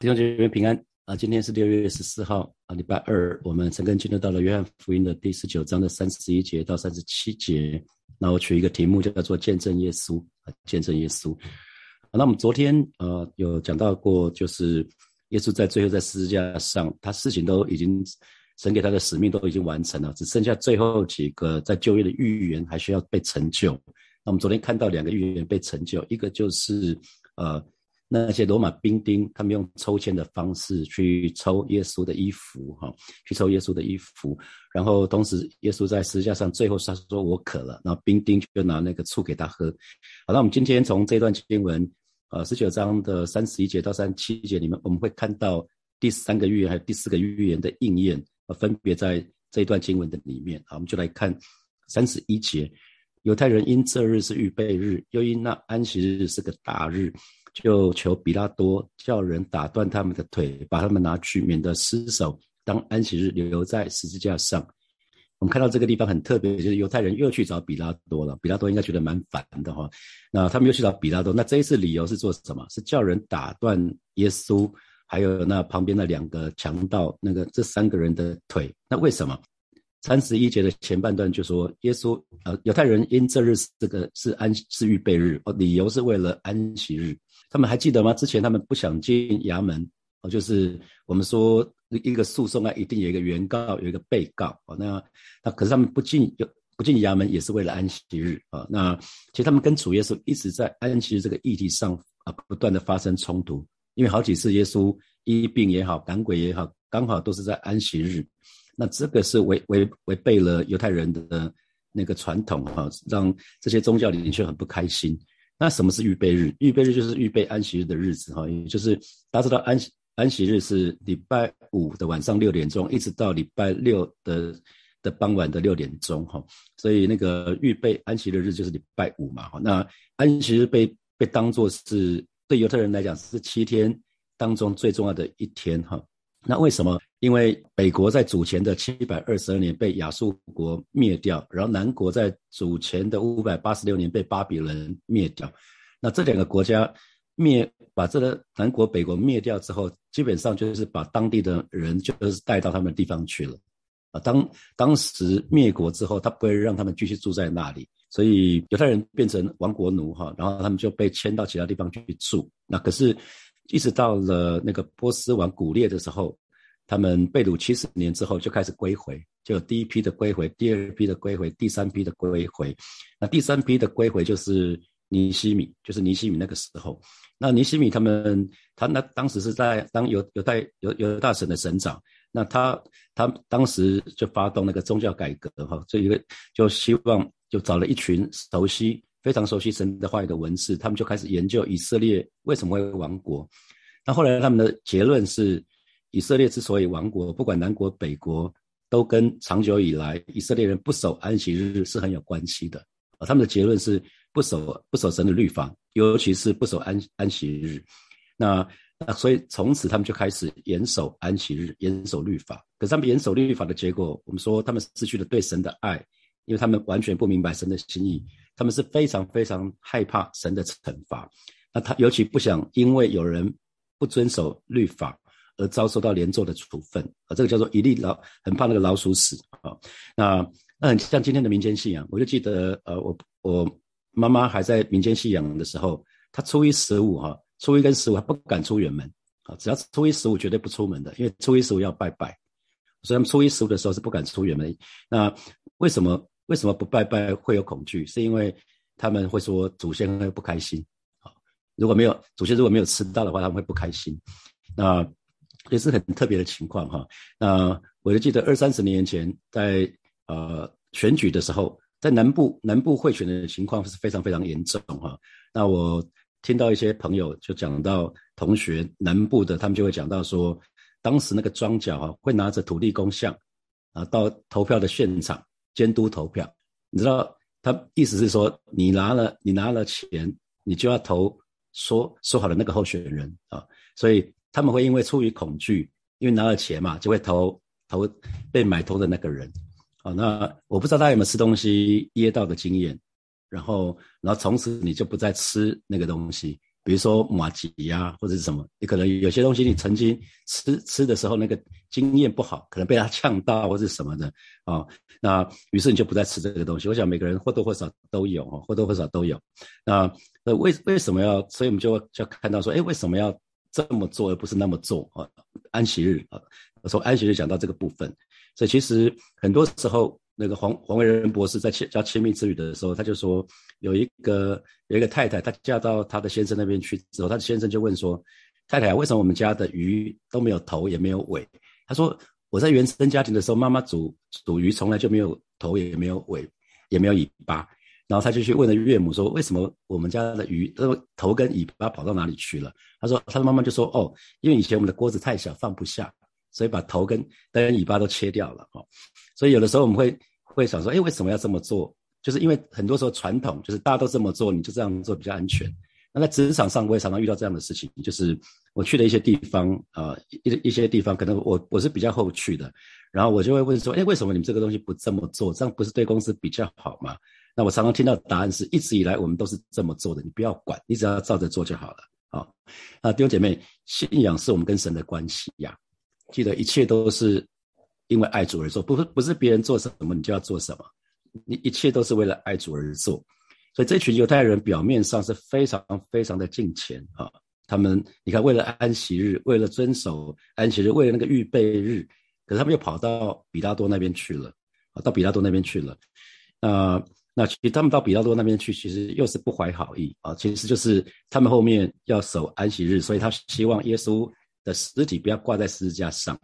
弟兄姐妹平安啊！今天是六月十四号啊，礼拜二。我们陈根进入到了约翰福音的第十九章的三十一节到三十七节。那我取一个题目叫做“见证耶稣”啊，见证耶稣。那我们昨天呃有讲到过，就是耶稣在最后在十字架上，他事情都已经神给他的使命都已经完成了，只剩下最后几个在就业的预言还需要被成就。那我们昨天看到两个预言被成就，一个就是呃。那些罗马兵丁，他们用抽签的方式去抽耶稣的衣服，哈，去抽耶稣的衣服，然后同时耶稣在十字架上最后他说我渴了，然后兵丁就拿那个醋给他喝。好，那我们今天从这段经文，呃，十九章的三十一节到三十七节里面，我们会看到第三个预言还有第四个预言的应验，呃，分别在这一段经文的里面。好，我们就来看三十一节，犹太人因这日是预备日，又因那安息日是个大日。就求比拉多叫人打断他们的腿，把他们拿去，免得失手当安息日留在十字架上。我们看到这个地方很特别，就是犹太人又去找比拉多了。比拉多应该觉得蛮烦的哈。那他们又去找比拉多，那这一次理由是做什么？是叫人打断耶稣，还有那旁边的两个强盗，那个这三个人的腿。那为什么？三十一节的前半段就说，耶稣呃，犹太人因这日这个是安是预备日哦，理由是为了安息日。他们还记得吗？之前他们不想进衙门哦，就是我们说一个诉讼啊，一定有一个原告，有一个被告哦。那那可是他们不进有不进衙门，也是为了安息日啊。那其实他们跟主耶稣一直在安息日这个议题上啊，不断的发生冲突。因为好几次耶稣医病也好，赶鬼也好，刚好都是在安息日。那这个是违违违背了犹太人的那个传统哈，让这些宗教领袖很不开心。那什么是预备日？预备日就是预备安息日的日子，哈，也就是大家知道安安息日是礼拜五的晚上六点钟，一直到礼拜六的的傍晚的六点钟，哈，所以那个预备安息的日就是礼拜五嘛，哈。那安息日被被当作是对犹太人来讲是七天当中最重要的一天，哈。那为什么？因为北国在主前的七百二十二年被亚述国灭掉，然后南国在主前的五百八十六年被巴比伦灭掉。那这两个国家灭，把这个南国北国灭掉之后，基本上就是把当地的人就是带到他们地方去了。啊，当当时灭国之后，他不会让他们继续住在那里，所以犹太人变成亡国奴哈，然后他们就被迁到其他地方去住。那可是。一直到了那个波斯王古列的时候，他们被掳七十年之后就开始归回，就有第一批的归回，第二批的归回，第三批的归回。那第三批的归回就是尼西米，就是尼西米那个时候。那尼西米他们，他那当时是在当犹犹太犹犹大省的省长，那他他当时就发动那个宗教改革哈，这一个就希望就找了一群熟悉。非常熟悉神的话语的文字，他们就开始研究以色列为什么会亡国。那后来他们的结论是，以色列之所以亡国，不管南国北国，都跟长久以来以色列人不守安息日是很有关系的。啊，他们的结论是不守不守神的律法，尤其是不守安安息日。那那所以从此他们就开始严守安息日，严守律法。可是他们严守律法的结果，我们说他们失去了对神的爱，因为他们完全不明白神的心意。他们是非常非常害怕神的惩罚，那他尤其不想因为有人不遵守律法而遭受到连坐的处分啊，这个叫做一粒老很怕那个老鼠屎啊。那那很像今天的民间信仰，我就记得呃，我我妈妈还在民间信仰的时候，她初一十五哈，初一跟十五还不敢出远门啊，只要初一十五绝对不出门的，因为初一十五要拜拜，所以他们初一十五的时候是不敢出远门。那为什么？为什么不拜拜会有恐惧？是因为他们会说祖先会不开心。好，如果没有祖先如果没有吃到的话，他们会不开心。那也是很特别的情况哈。那我就记得二三十年前在呃选举的时候，在南部南部贿选的情况是非常非常严重哈。那我听到一些朋友就讲到同学南部的，他们就会讲到说，当时那个庄脚啊会拿着土地公像啊到投票的现场。监督投票，你知道他意思是说，你拿了你拿了钱，你就要投说说好的那个候选人啊，所以他们会因为出于恐惧，因为拿了钱嘛，就会投投被买通的那个人啊。那我不知道大家有没有吃东西噎到的经验，然后然后从此你就不再吃那个东西比如说马吉呀，或者是什么，你可能有些东西你曾经吃吃的时候那个经验不好，可能被它呛到或者什么的啊，那于是你就不再吃这个东西。我想每个人或多或少都有哈，或多或少都有。那那为为什么要？所以我们就就看到说，哎，为什么要这么做而不是那么做啊？安息日啊，从安息日讲到这个部分，所以其实很多时候。那个黄黄伟仁博士在教教亲密之旅的时候，他就说有一个有一个太太，她嫁到她的先生那边去之后，她的先生就问说：“太太，为什么我们家的鱼都没有头也没有尾？”他说：“我在原生家庭的时候，妈妈煮煮鱼从来就没有头也没有尾也没有尾巴。”然后他就去问了岳母说：“为什么我们家的鱼都头跟尾巴跑到哪里去了？”他说：“他的妈妈就说：哦，因为以前我们的锅子太小放不下，所以把头跟跟尾巴都切掉了哦。所以有的时候我们会。”会想说，哎，为什么要这么做？就是因为很多时候传统就是大家都这么做，你就这样做比较安全。那在职场上，我也常常遇到这样的事情，就是我去的一些地方啊，一一些地方，可能我我是比较后去的，然后我就会问说，哎，为什么你们这个东西不这么做？这样不是对公司比较好吗？那我常常听到答案是，一直以来我们都是这么做的，你不要管，你只要照着做就好了。好，啊，弟兄姐妹，信仰是我们跟神的关系呀，记得一切都是。因为爱主而做，不是不是别人做什么你就要做什么，你一切都是为了爱主而做。所以这群犹太人表面上是非常非常的敬虔啊，他们你看为了安息日，为了遵守安息日，为了那个预备日，可是他们又跑到比拉多那边去了啊，到比拉多那边去了。那那其实他们到比拉多那边去，其实又是不怀好意啊，其实就是他们后面要守安息日，所以他希望耶稣的尸体不要挂在十字架上。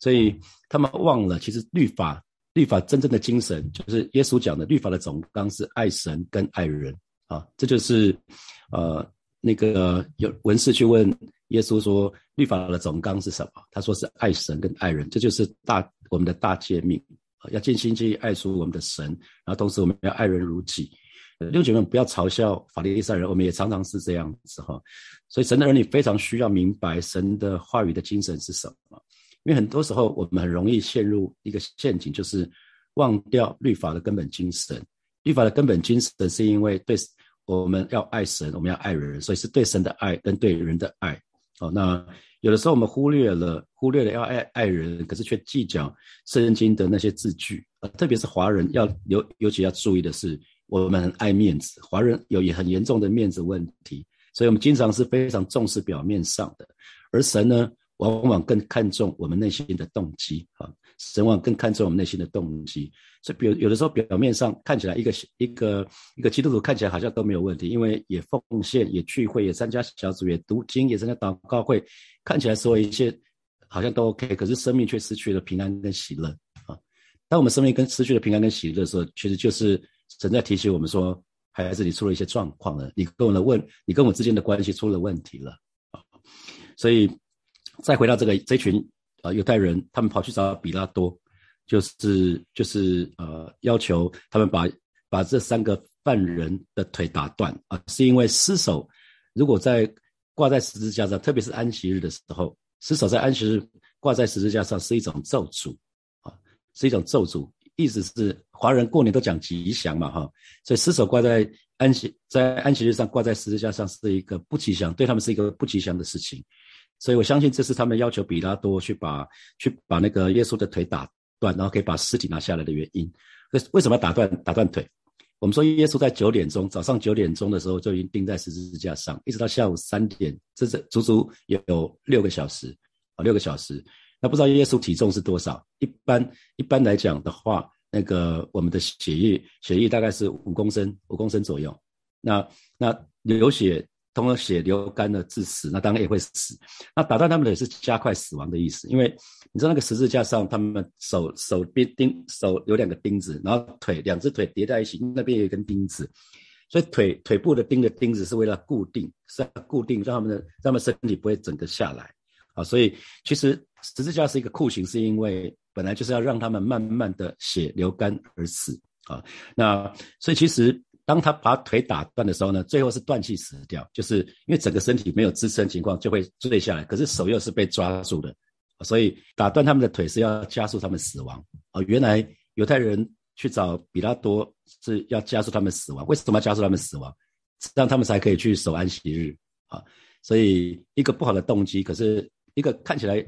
所以他们忘了，其实律法律法真正的精神就是耶稣讲的，律法的总纲是爱神跟爱人啊。这就是呃那个有文士去问耶稣说，律法的总纲是什么？他说是爱神跟爱人，这就是大我们的大诫命，要尽心尽意爱出我们的神，然后同时我们要爱人如己。六姐妹不要嘲笑法利赛人，我们也常常是这样子哈。所以神的儿女非常需要明白神的话语的精神是什么。因为很多时候我们很容易陷入一个陷阱，就是忘掉律法的根本精神。律法的根本精神是因为对我们要爱神，我们要爱人，所以是对神的爱跟对人的爱。哦，那有的时候我们忽略了忽略了要爱爱人，可是却计较圣经的那些字句。特别是华人要尤尤其要注意的是，我们很爱面子，华人有也很严重的面子问题，所以我们经常是非常重视表面上的，而神呢？往往更看重我们内心的动机啊，神往更看重我们内心的动机。所以，比如有的时候表面上看起来一个一个一个基督徒看起来好像都没有问题，因为也奉献、也聚会、也参加小组、也读经、也参加祷告会，看起来所有一切好像都 OK，可是生命却失去了平安跟喜乐啊。当我们生命跟失去了平安跟喜乐的时候，其实就是神在提醒我们说，孩子，你出了一些状况了，你跟我的问，你跟我之间的关系出了问题了啊。所以。再回到这个这群啊犹太人，他们跑去找比拉多，就是就是呃要求他们把把这三个犯人的腿打断啊，是因为尸首如果在挂在十字架上，特别是安息日的时候，尸首在安息日挂在十字架上是一种咒诅啊，是一种咒诅，意思是华人过年都讲吉祥嘛哈，所以尸首挂在安息在安息日上挂在十字架上是一个不吉祥，对他们是一个不吉祥的事情。所以我相信这是他们要求比拉多去把去把那个耶稣的腿打断，然后可以把尸体拿下来的原因。为为什么要打断打断腿？我们说耶稣在九点钟早上九点钟的时候就已经钉在十字架上，一直到下午三点，这是足足有有六个小时啊，六个小时。那不知道耶稣体重是多少？一般一般来讲的话，那个我们的血液血液大概是五公升五公升左右。那那流血。通过血流干了致死，那当然也会死。那打断他们的也是加快死亡的意思，因为你知道那个十字架上，他们手手边钉手有两个钉子，然后腿两只腿叠在一起，那边有一根钉子，所以腿腿部的钉的钉子是为了固定，是要固定让他们的让他们身体不会整个下来啊。所以其实十字架是一个酷刑，是因为本来就是要让他们慢慢的血流干而死啊。那所以其实。当他把腿打断的时候呢，最后是断气死掉，就是因为整个身体没有支撑情况就会坠下来，可是手又是被抓住的，所以打断他们的腿是要加速他们死亡啊。原来犹太人去找比拉多是要加速他们死亡，为什么要加速他们死亡？让他们才可以去守安息日啊。所以一个不好的动机，可是一个看起来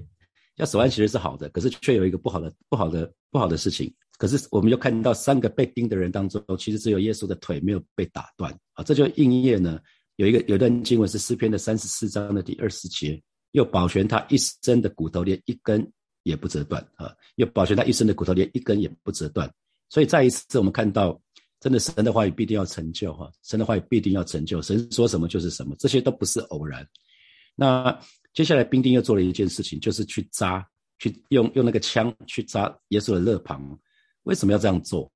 要守安息日是好的，可是却有一个不好的、不好的、不好的事情。可是我们又看到三个被钉的人当中，其实只有耶稣的腿没有被打断啊，这就应验呢。有一个有一段经文是诗篇的三十四章的第二十节，又保全他一生的骨头连一根也不折断啊，又保全他一生的骨头连一根也不折断。所以再一次我们看到，真的神的话语必定要成就哈，神的话语必定要成就，神说什么就是什么，这些都不是偶然。那接下来兵丁又做了一件事情，就是去扎，去用用那个枪去扎耶稣的肋旁。为什么要这样做？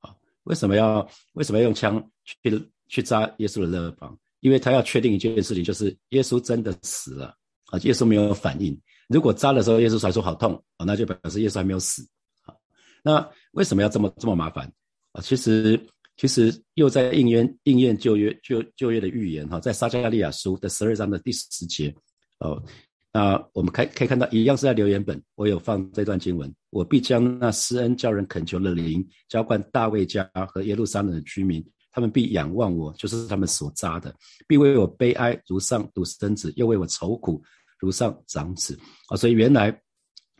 啊，为什么要为什么要用枪去去扎耶稣的肋旁？因为他要确定一件事情，就是耶稣真的死了啊，耶稣没有反应。如果扎的时候耶稣还说好痛啊，那就表示耶稣还没有死啊。那为什么要这么这么麻烦啊？其实其实又在应验应验旧约旧旧约的预言哈，在撒加利亚书的十二章的第十节哦。那我们可可以看到，一样是在留言本，我有放这段经文。我必将那施恩叫人恳求的灵浇灌大卫家和耶路撒冷的居民，他们必仰望我，就是他们所扎的，必为我悲哀如上独生子，又为我愁苦如上长子。啊，所以原来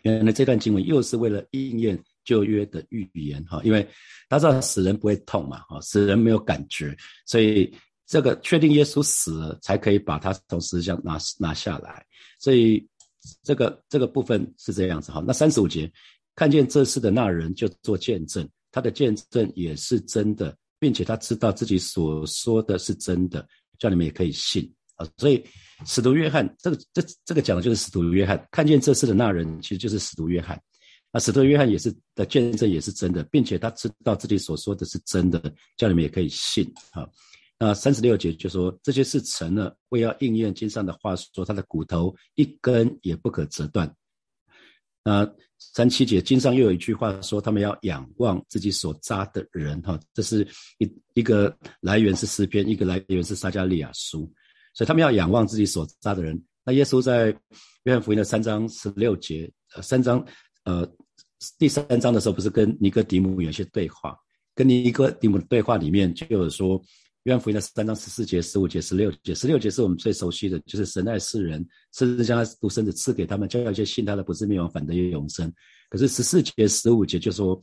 原来这段经文又是为了应验旧约的预言哈，因为大家知道死人不会痛嘛，哈，死人没有感觉，所以这个确定耶稣死了，才可以把他从十字架拿拿下来。所以这个这个部分是这样子哈。那三十五节，看见这事的那人就做见证，他的见证也是真的，并且他知道自己所说的是真的，叫你们也可以信啊。所以使徒约翰这个这这个讲的就是使徒约翰看见这事的那人，其实就是使徒约翰。那使徒约翰也是的见证也是真的，并且他知道自己所说的是真的，叫你们也可以信啊。那三十六节就说这些事成了，为要应验经上的话说，他的骨头一根也不可折断。那三七节经上又有一句话说，他们要仰望自己所扎的人，哈，这是一一个来源是诗篇，一个来源是撒加利亚书，所以他们要仰望自己所扎的人。那耶稣在约翰福音的三章十六节，呃，三章，呃，第三章的时候不是跟尼哥底母有些对话，跟尼哥底母的对话里面就有说。约翰福音的三章十四节、十五节、十六节，十六节是我们最熟悉的，就是神爱世人，甚至将他独生子赐给他们，叫一些信他的不是灭亡，反得永生。可是十四节、十五节就说，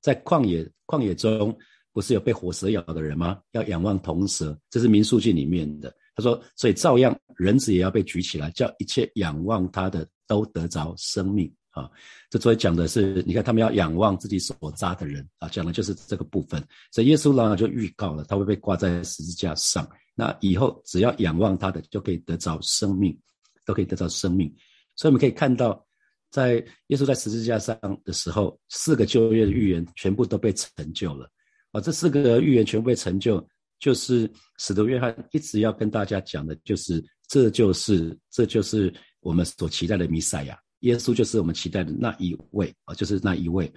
在旷野旷野中，不是有被火蛇咬的人吗？要仰望铜蛇，这是民数记里面的。他说，所以照样人子也要被举起来，叫一切仰望他的都得着生命。啊，这所以讲的是，你看他们要仰望自己所扎的人啊，讲的就是这个部分。所以耶稣呢就预告了，他会被挂在十字架上。那以后只要仰望他的，就可以得着生命，都可以得到生命。所以我们可以看到，在耶稣在十字架上的时候，四个旧约的预言全部都被成就了。啊，这四个预言全部被成就，就是使徒约翰一直要跟大家讲的，就是这就是这就是我们所期待的弥赛亚。耶稣就是我们期待的那一位啊，就是那一位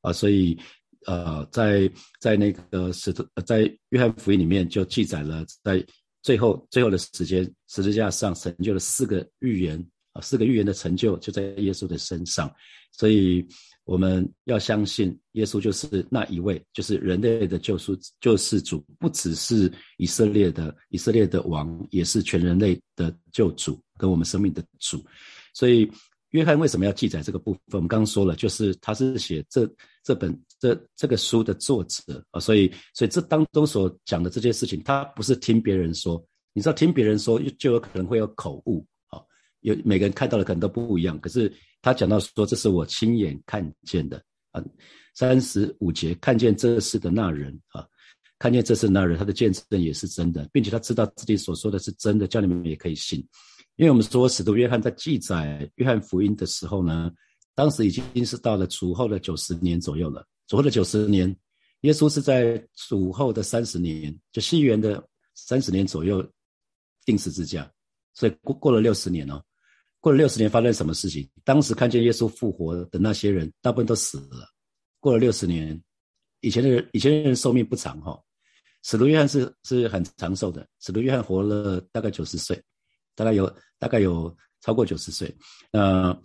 啊，所以呃，在在那个使徒在约翰福音里面就记载了，在最后最后的时间，十字架上成就了四个预言啊，四个预言的成就就在耶稣的身上，所以我们要相信耶稣就是那一位，就是人类的救赎救世主，不只是以色列的以色列的王，也是全人类的救主跟我们生命的主，所以。约翰为什么要记载这个部分？我们刚刚说了，就是他是写这这本这这个书的作者啊，所以所以这当中所讲的这些事情，他不是听别人说，你知道听别人说就有可能会有口误啊，有每个人看到的可能都不一样。可是他讲到说，这是我亲眼看见的啊，三十五节看见这事的那人啊，看见这事那人，他的见证也是真的，并且他知道自己所说的是真的，叫你们也可以信。因为我们说，使徒约翰在记载约翰福音的时候呢，当时已经是到了主后的九十年左右了。主后的九十年，耶稣是在主后的三十年，就西元的三十年左右定十字架。所以过过了六十年哦，过了六十年发生什么事情？当时看见耶稣复活的那些人，大部分都死了。过了六十年，以前的人，以前的人寿命不长哈。使徒约翰是是很长寿的，使徒约翰活了大概九十岁。大概有大概有超过九十岁，那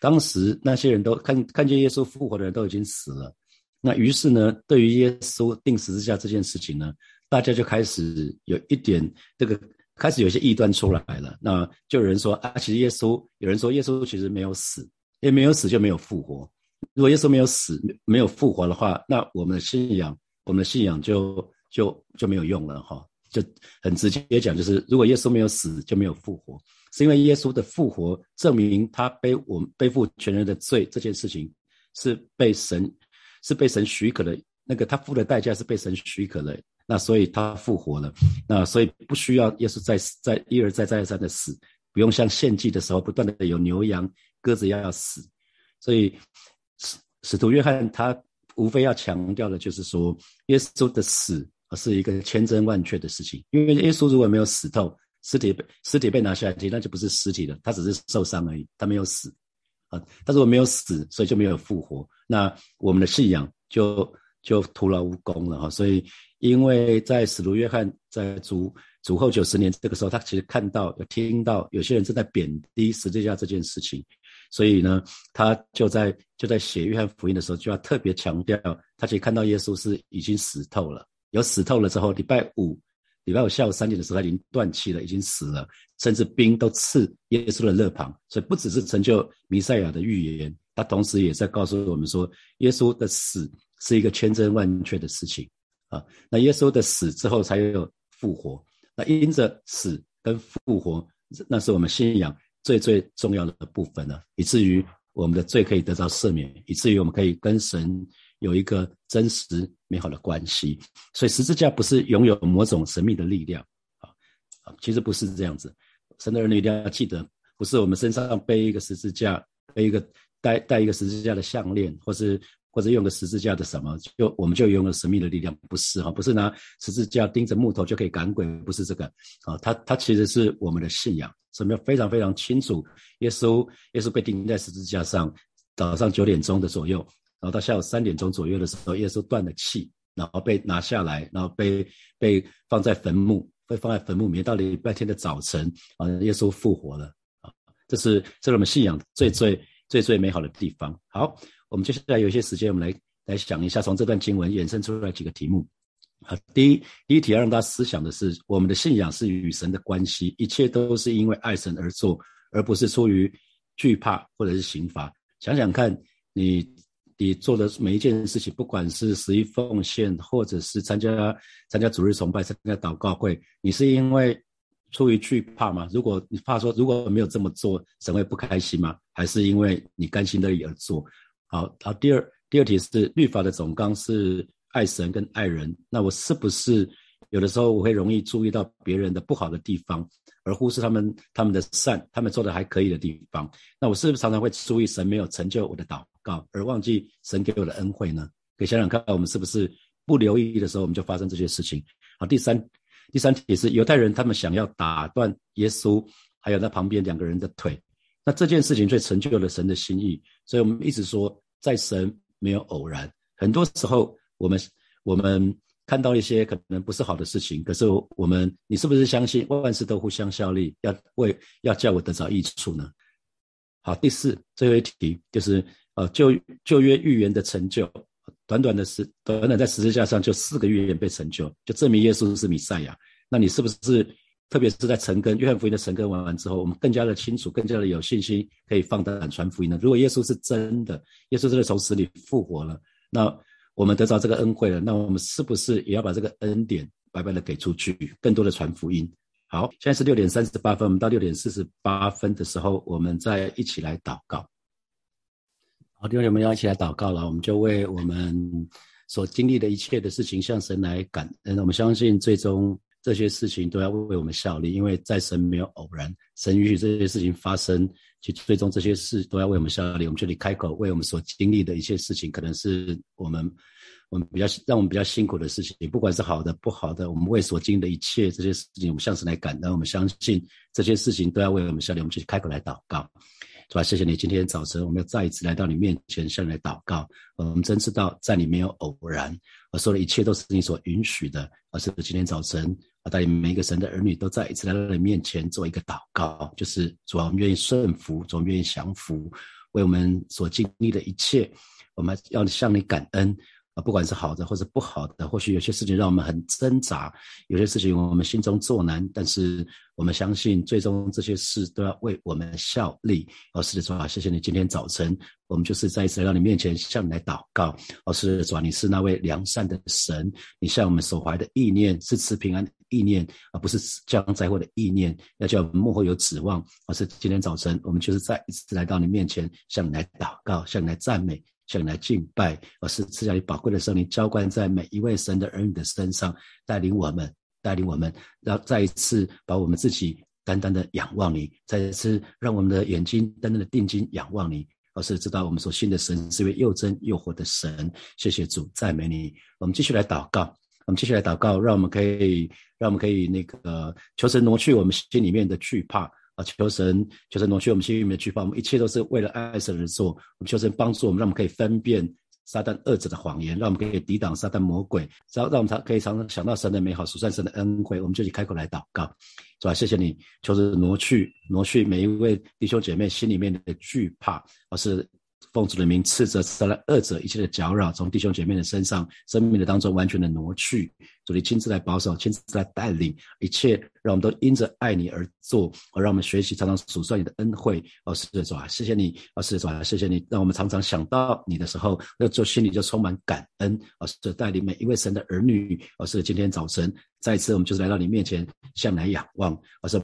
当时那些人都看看见耶稣复活的人都已经死了，那于是呢，对于耶稣钉十字架这件事情呢，大家就开始有一点这个开始有些异端出来了，那就有人说啊，其实耶稣，有人说耶稣其实没有死，因为没有死就没有复活。如果耶稣没有死，没有复活的话，那我们的信仰，我们的信仰就就就没有用了哈。就很直接讲，就是如果耶稣没有死，就没有复活，是因为耶稣的复活证明他背我们背负全人的罪这件事情是被神是被神许可的，那个他付的代价是被神许可的，那所以他复活了，那所以不需要耶稣再再一而再再而三的死，不用像献祭的时候不断的有牛羊鸽子要要死，所以使使徒约翰他无非要强调的就是说耶稣的死。是一个千真万确的事情，因为耶稣如果没有死透，尸体被尸体被拿下来，那就不是尸体了，他只是受伤而已，他没有死啊。他如果没有死，所以就没有复活，那我们的信仰就就徒劳无功了哈。所以，因为在使徒约翰在主主后九十年这个时候，他其实看到有听到有些人正在贬低十字架这件事情，所以呢，他就在就在写约翰福音的时候，就要特别强调，他其实看到耶稣是已经死透了。有死透了之后，礼拜五，礼拜五下午三点的时候，他已经断气了，已经死了，甚至兵都刺耶稣的肋旁，所以不只是成就弥赛亚的预言，他同时也在告诉我们说，耶稣的死是一个千真万确的事情啊。那耶稣的死之后才有复活，那因着死跟复活，那是我们信仰最最重要的部分了，以至于我们的罪可以得到赦免，以至于我们可以跟神。有一个真实美好的关系，所以十字架不是拥有某种神秘的力量啊啊，其实不是这样子。神的儿女一定要记得，不是我们身上背一个十字架，背一个带带一个十字架的项链，或是或者用个十字架的什么，就我们就拥有神秘的力量，不是哈，不是拿十字架钉着木头就可以赶鬼，不是这个啊，它它其实是我们的信仰，什么非常非常清楚。耶稣耶稣被钉在十字架上，早上九点钟的左右。然后到下午三点钟左右的时候，耶稣断了气，然后被拿下来，然后被被放在坟墓，被放在坟墓里面。到礼拜天的早晨，啊，耶稣复活了啊！这是这是我们信仰最最最最美好的地方。好，我们接下来有一些时间，我们来来想一下，从这段经文衍生出来几个题目。啊，第一第一题要让大家思想的是，我们的信仰是与神的关系，一切都是因为爱神而做，而不是出于惧怕或者是刑罚。想想看，你。你做的每一件事情，不管是十一奉献，或者是参加参加主日崇拜、参加祷告会，你是因为出于惧怕吗？如果你怕说如果没有这么做，神会不开心吗？还是因为你甘心乐意而做？好，好，第二第二题是律法的总纲是爱神跟爱人，那我是不是有的时候我会容易注意到别人的不好的地方，而忽视他们他们的善，他们做的还可以的地方？那我是不是常常会注意神没有成就我的祷？告而忘记神给我的恩惠呢？可以想想看，我们是不是不留意的时候，我们就发生这些事情？好，第三，第三题是犹太人他们想要打断耶稣，还有那旁边两个人的腿，那这件事情最成就了神的心意。所以我们一直说，在神没有偶然。很多时候，我们我们看到一些可能不是好的事情，可是我们，你是不是相信万事都互相效力，要为要叫我得着益处呢？好，第四，最后一题就是。呃，旧旧约预言的成就，短短的十短短在十字架上就四个预言被成就，就证明耶稣是弥赛亚。那你是不是，特别是在成根约翰福音的成根完完之后，我们更加的清楚，更加的有信心，可以放胆传福音呢？如果耶稣是真的，耶稣真的从死里复活了，那我们得到这个恩惠了，那我们是不是也要把这个恩典白白的给出去，更多的传福音？好，现在是六点三十八分，我们到六点四十八分的时候，我们再一起来祷告。好，弟兄姊妹要一起来祷告了。我们就为我们所经历的一切的事情向神来感恩。我们相信，最终这些事情都要为我们效力，因为在神没有偶然，神允许这些事情发生，其最终这些事都要为我们效力。我们这里开口为我们所经历的一切事情，可能是我们我们比较让我们比较辛苦的事情，不管是好的不好的，我们为所经历的一切这些事情，我们向神来感恩。我们相信这些事情都要为我们效力。我们去开口来祷告。是吧？谢谢你，今天早晨我们要再一次来到你面前，向你祷告。我们真知道，在你没有偶然，我说的一切都是你所允许的。而是今天早晨，我带领每一个神的儿女都再一次来到你面前做一个祷告，就是主啊，我们愿意顺服，主愿意降服，为我们所经历的一切，我们要向你感恩。不管是好的或者不好的，或许有些事情让我们很挣扎，有些事情我们心中作难，但是我们相信，最终这些事都要为我们效力。哦，是的，主啊，谢谢你今天早晨，我们就是再一次来到你面前向你来祷告。哦，是的，主啊，你是那位良善的神，你向我们所怀的意念是持平安的意念，而不是降灾祸的意念，要叫我们幕后有指望。而是今天早晨，我们就是再一次来到你面前向你来祷告，向你来赞美。向你来敬拜，而是赐下你宝贵的圣灵浇灌在每一位神的儿女的身上，带领我们，带领我们，让再一次把我们自己单单的仰望你，再一次让我们的眼睛单单的定睛仰望你，而是知道我们所信的神是一位又真又活的神。谢谢主，赞美你。我们继续来祷告，我们继续来祷告，让我们可以，让我们可以那个求神挪去我们心里面的惧怕。求神，求神挪去我们心里面的惧怕。我们一切都是为了爱神而做。我们求神帮助我们，让我们可以分辨撒旦恶者的谎言，让我们可以抵挡撒旦魔鬼，让让我们常可以常常想到神的美好，数算神的恩惠。我们就去开口来祷告，是吧？谢谢你，求神挪去挪去每一位弟兄姐妹心里面的惧怕，而是。奉主的名斥责杀了恶者一切的搅扰，从弟兄姐妹的身上、生命的当中完全的挪去。主你亲自来保守，亲自来带领一切，让我们都因着爱你而做，而让我们学习常常数算你的恩惠。哦，是的主啊，谢谢你，哦，是的主啊，谢谢你，让我们常常想到你的时候，那做心里就充满感恩。哦，是的，带领每一位神的儿女。哦，是的，今天早晨再一次我们就是来到你面前向来仰望。哦，是。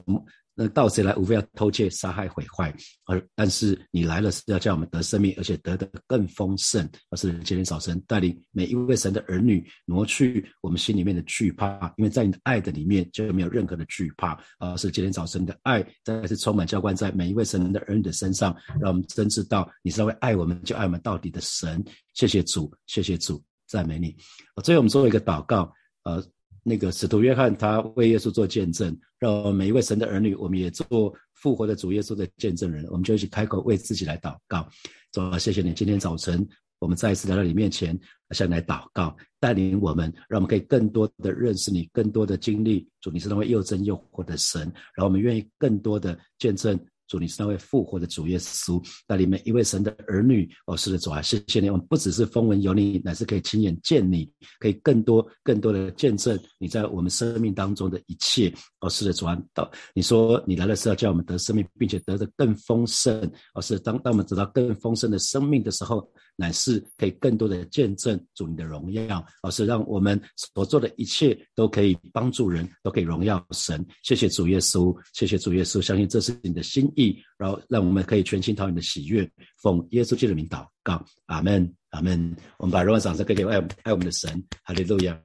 那盗贼来无非要偷窃、杀害、毁坏，而但是你来了是要叫我们得生命，而且得的更丰盛。而是今天早晨带领每一位神的儿女挪去我们心里面的惧怕，因为在你的爱的里面就没有任何的惧怕。而是今天早晨的爱再次充满浇灌在每一位神的儿女的身上，让我们真知道你是那位爱我们就爱我们到底的神。谢谢主，谢谢主，赞美你。最后我们做一个祷告，呃。那个使徒约翰，他为耶稣做见证，让每一位神的儿女，我们也做复活的主耶稣的见证人。我们就一起开口为自己来祷告，主啊，谢谢你，今天早晨我们再一次来到你面前，向你来祷告，带领我们，让我们可以更多的认识你，更多的经历主，你是那位又真又活的神，然后我们愿意更多的见证。主，你是那位复活的主耶稣，那里面一位神的儿女。哦，是的，主啊，谢谢你。我们不只是风闻有你，乃是可以亲眼见你，可以更多、更多的见证你在我们生命当中的一切。哦，是的，主啊，到你说你来的是要叫我们得生命，并且得的更丰盛。哦，是当当我们得到更丰盛的生命的时候。乃是可以更多的见证主你的荣耀，而是让我们所做的一切都可以帮助人，都可以荣耀神。谢谢主耶稣，谢谢主耶稣，相信这是你的心意，然后让我们可以全心讨你的喜悦，奉耶稣基督的名祷告，阿门，阿门。我们把荣耀掌声给给爱爱我们的神，哈利路亚。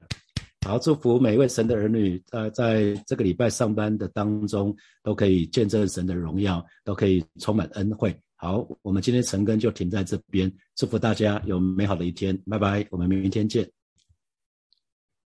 好，祝福每一位神的儿女，在在这个礼拜上班的当中，都可以见证神的荣耀，都可以充满恩惠。好，我们今天晨更就停在这边，祝福大家有美好的一天，拜拜，我们明天见。